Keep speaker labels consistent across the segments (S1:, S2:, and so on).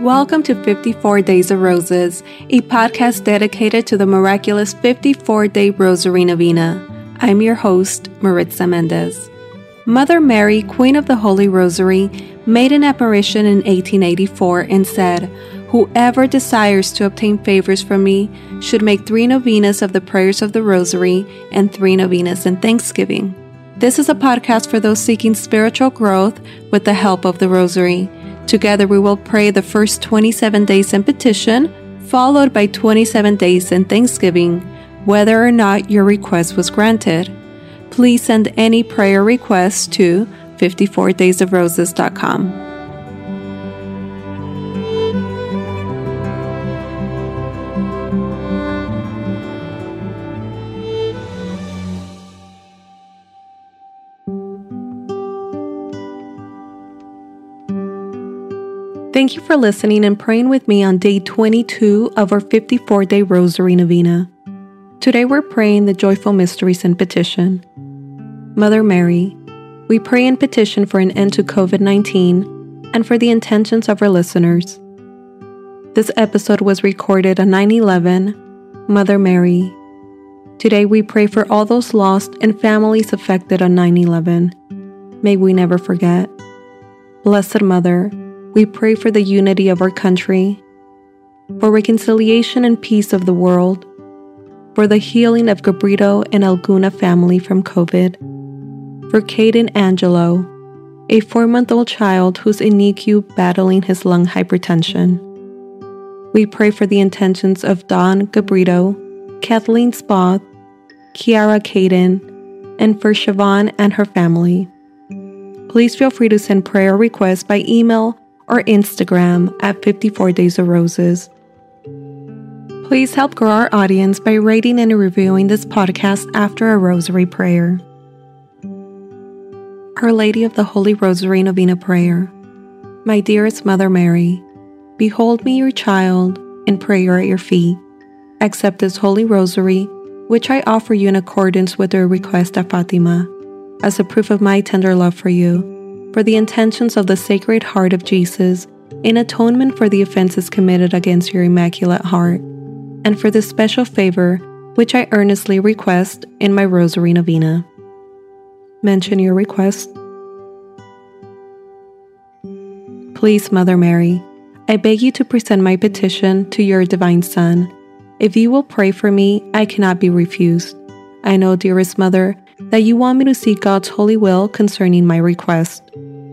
S1: Welcome to 54 Days of Roses, a podcast dedicated to the miraculous 54 day Rosary Novena. I'm your host, Maritza Mendez. Mother Mary, Queen of the Holy Rosary, made an apparition in 1884 and said, Whoever desires to obtain favors from me should make three novenas of the prayers of the Rosary and three novenas in Thanksgiving. This is a podcast for those seeking spiritual growth with the help of the Rosary. Together, we will pray the first 27 days in petition, followed by 27 days in thanksgiving, whether or not your request was granted. Please send any prayer requests to 54daysofroses.com. Thank you for listening and praying with me on day 22 of our 54 day Rosary Novena. Today we're praying the Joyful Mysteries and Petition. Mother Mary, we pray and petition for an end to COVID 19 and for the intentions of our listeners. This episode was recorded on 9 11. Mother Mary. Today we pray for all those lost and families affected on 9 11. May we never forget. Blessed Mother, we pray for the unity of our country, for reconciliation and peace of the world, for the healing of Gabrito and Alguna family from COVID, for Caden Angelo, a four month old child who's in NICU battling his lung hypertension. We pray for the intentions of Don Gabrito, Kathleen Spoth, Kiara Caden, and for Siobhan and her family. Please feel free to send prayer requests by email or Instagram at 54 Days of Roses. Please help grow our audience by rating and reviewing this podcast after a rosary prayer. Our Lady of the Holy Rosary Novena Prayer. My dearest Mother Mary, behold me your child in prayer at your feet. Accept this Holy Rosary, which I offer you in accordance with the request of Fatima, as a proof of my tender love for you for the intentions of the Sacred Heart of Jesus in atonement for the offenses committed against your Immaculate Heart, and for the special favor which I earnestly request in my Rosary Novena. Mention your request. Please, Mother Mary, I beg you to present my petition to your Divine Son. If you will pray for me, I cannot be refused. I know, dearest Mother, that you want me to seek God's holy will concerning my request.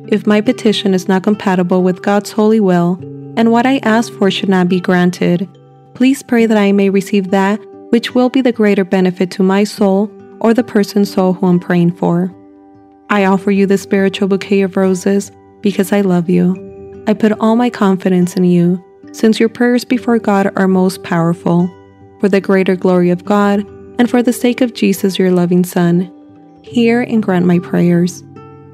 S1: If my petition is not compatible with God's holy will, and what I ask for should not be granted, please pray that I may receive that which will be the greater benefit to my soul or the person's soul who I'm praying for. I offer you the spiritual bouquet of roses because I love you. I put all my confidence in you, since your prayers before God are most powerful. For the greater glory of God, and for the sake of Jesus, your loving Son, hear and grant my prayers.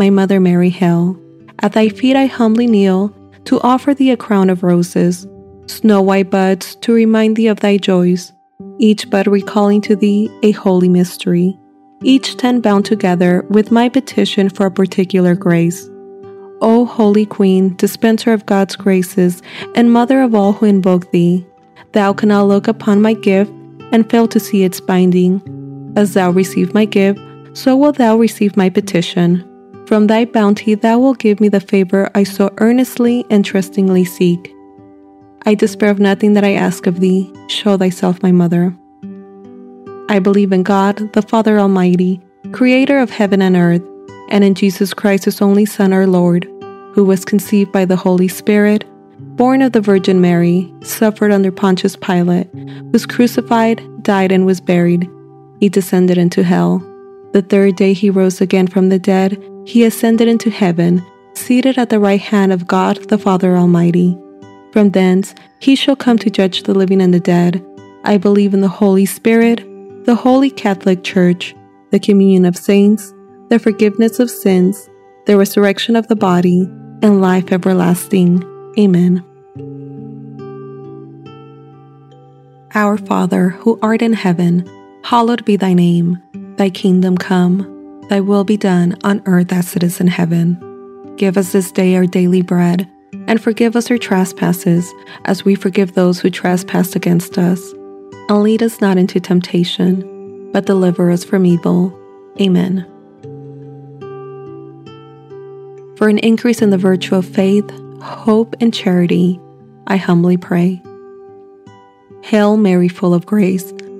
S1: my Mother Mary, hail. At thy feet I humbly kneel to offer thee a crown of roses, snow white buds to remind thee of thy joys, each bud recalling to thee a holy mystery, each ten bound together with my petition for a particular grace. O Holy Queen, dispenser of God's graces, and mother of all who invoke thee, thou cannot look upon my gift and fail to see its binding. As thou receive my gift, so wilt thou receive my petition. From thy bounty thou wilt give me the favor I so earnestly and trustingly seek. I despair of nothing that I ask of thee. Show thyself my mother. I believe in God, the Father Almighty, creator of heaven and earth, and in Jesus Christ, his only Son, our Lord, who was conceived by the Holy Spirit, born of the Virgin Mary, suffered under Pontius Pilate, was crucified, died, and was buried. He descended into hell. The third day he rose again from the dead he ascended into heaven, seated at the right hand of God the Father Almighty. From thence he shall come to judge the living and the dead. I believe in the Holy Spirit, the Holy Catholic Church, the communion of saints, the forgiveness of sins, the resurrection of the body, and life everlasting. Amen. Our Father, who art in heaven, hallowed be thy name. Thy kingdom come, thy will be done on earth as it is in heaven. Give us this day our daily bread, and forgive us our trespasses, as we forgive those who trespass against us. And lead us not into temptation, but deliver us from evil. Amen. For an increase in the virtue of faith, hope, and charity, I humbly pray. Hail Mary, full of grace,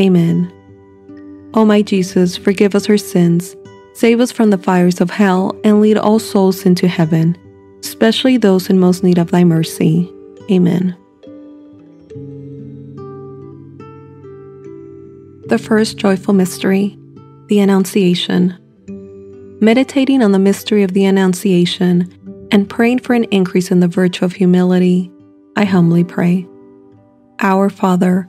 S1: Amen. O my Jesus, forgive us our sins, save us from the fires of hell, and lead all souls into heaven, especially those in most need of thy mercy. Amen. The first joyful mystery, the Annunciation. Meditating on the mystery of the Annunciation and praying for an increase in the virtue of humility, I humbly pray. Our Father,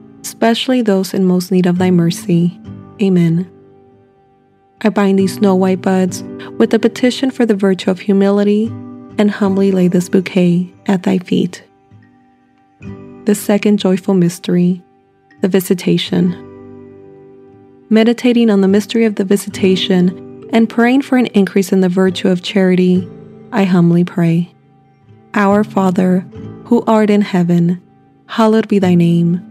S1: especially those in most need of thy mercy. Amen. I bind these snow white buds with a petition for the virtue of humility and humbly lay this bouquet at thy feet. The second joyful mystery, the Visitation. Meditating on the mystery of the Visitation and praying for an increase in the virtue of charity, I humbly pray. Our Father, who art in heaven, hallowed be thy name.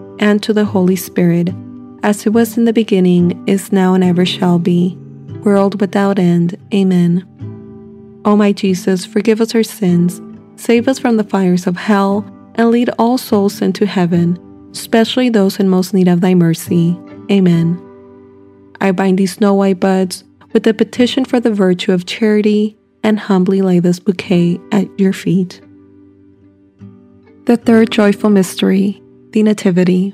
S1: and to the Holy Spirit, as it was in the beginning, is now, and ever shall be, world without end. Amen. O my Jesus, forgive us our sins, save us from the fires of hell, and lead all souls into heaven, especially those in most need of thy mercy. Amen. I bind these snow white buds with a petition for the virtue of charity and humbly lay this bouquet at your feet. The third joyful mystery the Nativity.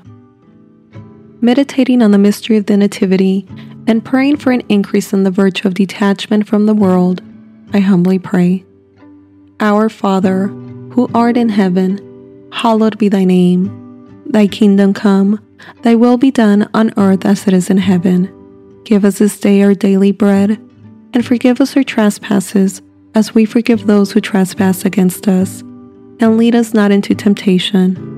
S1: Meditating on the mystery of the Nativity and praying for an increase in the virtue of detachment from the world, I humbly pray. Our Father, who art in heaven, hallowed be thy name. Thy kingdom come, thy will be done on earth as it is in heaven. Give us this day our daily bread, and forgive us our trespasses, as we forgive those who trespass against us. And lead us not into temptation,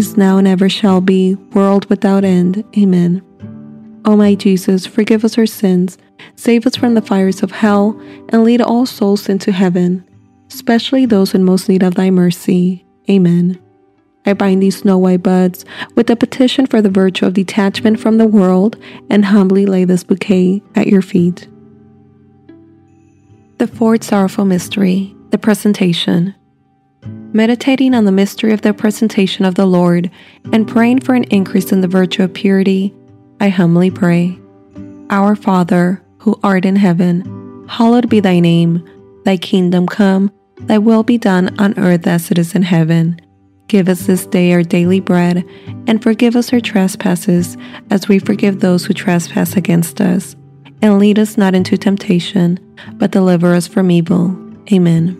S1: is now and ever shall be, world without end. Amen. O my Jesus, forgive us our sins, save us from the fires of hell, and lead all souls into heaven, especially those in most need of thy mercy. Amen. I bind these snow white buds with a petition for the virtue of detachment from the world and humbly lay this bouquet at your feet. The fourth sorrowful mystery, the presentation. Meditating on the mystery of the presentation of the Lord and praying for an increase in the virtue of purity, I humbly pray. Our Father, who art in heaven, hallowed be thy name. Thy kingdom come, thy will be done on earth as it is in heaven. Give us this day our daily bread, and forgive us our trespasses, as we forgive those who trespass against us. And lead us not into temptation, but deliver us from evil. Amen.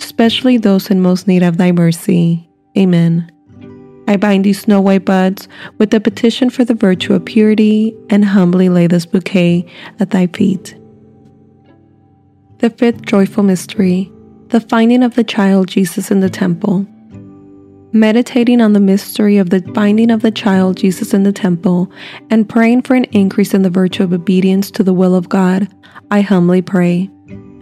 S1: especially those in most need of thy mercy. Amen. I bind these snow white buds with the petition for the virtue of purity and humbly lay this bouquet at thy feet. The fifth joyful mystery, the finding of the child Jesus in the temple. Meditating on the mystery of the finding of the child Jesus in the temple and praying for an increase in the virtue of obedience to the will of God, I humbly pray.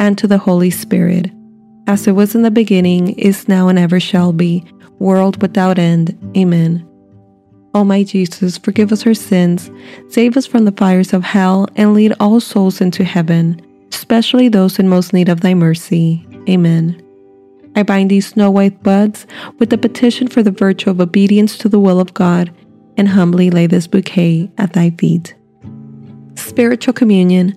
S1: and to the Holy Spirit, as it was in the beginning, is now, and ever shall be, world without end. Amen. O my Jesus, forgive us our sins, save us from the fires of hell, and lead all souls into heaven, especially those in most need of thy mercy. Amen. I bind these snow white buds with the petition for the virtue of obedience to the will of God, and humbly lay this bouquet at thy feet. Spiritual Communion.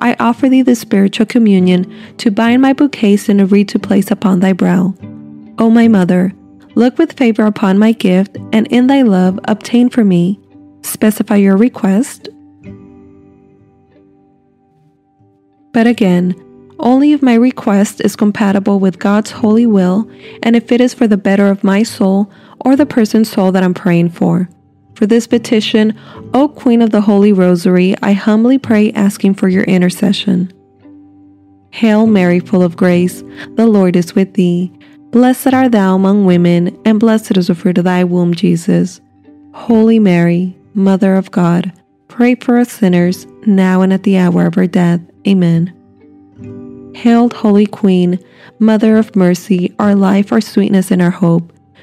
S1: I offer thee the spiritual communion to bind my bouquets and a wreath to place upon thy brow. O my Mother, look with favor upon my gift, and in thy love obtain for me specify your request. But again, only if my request is compatible with God's holy will and if it is for the better of my soul or the person's soul that I'm praying for. For this petition, O Queen of the Holy Rosary, I humbly pray asking for your intercession. Hail Mary, full of grace, the Lord is with thee. Blessed art thou among women, and blessed is the fruit of thy womb, Jesus. Holy Mary, Mother of God, pray for us sinners, now and at the hour of our death. Amen. Hail, Holy Queen, Mother of Mercy, our life, our sweetness, and our hope.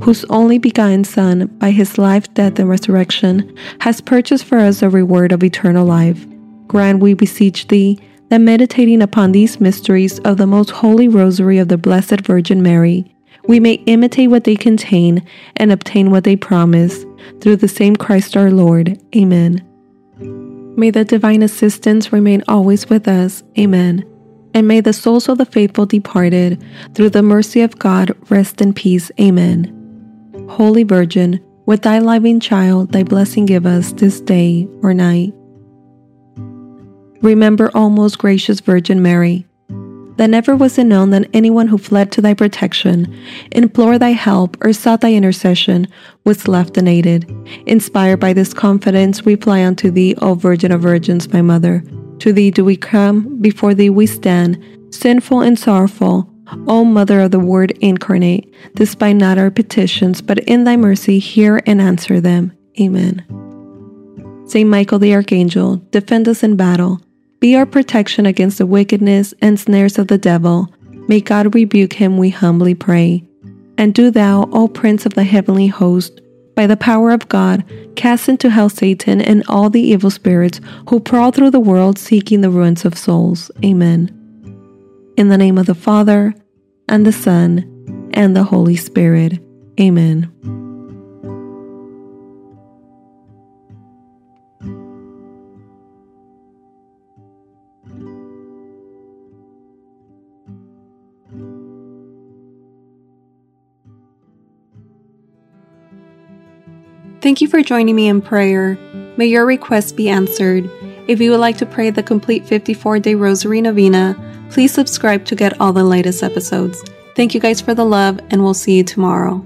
S1: whose only begotten Son, by his life, death, and resurrection, has purchased for us the reward of eternal life, grant, we beseech thee, that meditating upon these mysteries of the most holy rosary of the Blessed Virgin Mary, we may imitate what they contain and obtain what they promise, through the same Christ our Lord. Amen. May the divine assistance remain always with us. Amen. And may the souls of the faithful departed, through the mercy of God, rest in peace. Amen. Holy Virgin, with thy living child, thy blessing give us this day or night. Remember, O most gracious Virgin Mary, that never was it known that anyone who fled to thy protection, implored thy help, or sought thy intercession was left unaided. Inspired by this confidence, we fly unto thee, O Virgin of Virgins, my Mother. To thee do we come, before thee we stand, sinful and sorrowful. O Mother of the Word incarnate, despite not our petitions, but in thy mercy hear and answer them. Amen. Saint Michael the Archangel, defend us in battle. Be our protection against the wickedness and snares of the devil. May God rebuke him, we humbly pray. And do thou, O Prince of the heavenly host, by the power of God, cast into hell Satan and all the evil spirits who prowl through the world seeking the ruins of souls. Amen. In the name of the Father, and the Son, and the Holy Spirit. Amen. Thank you for joining me in prayer. May your requests be answered. If you would like to pray the complete 54 day Rosary Novena, please subscribe to get all the latest episodes. Thank you guys for the love, and we'll see you tomorrow.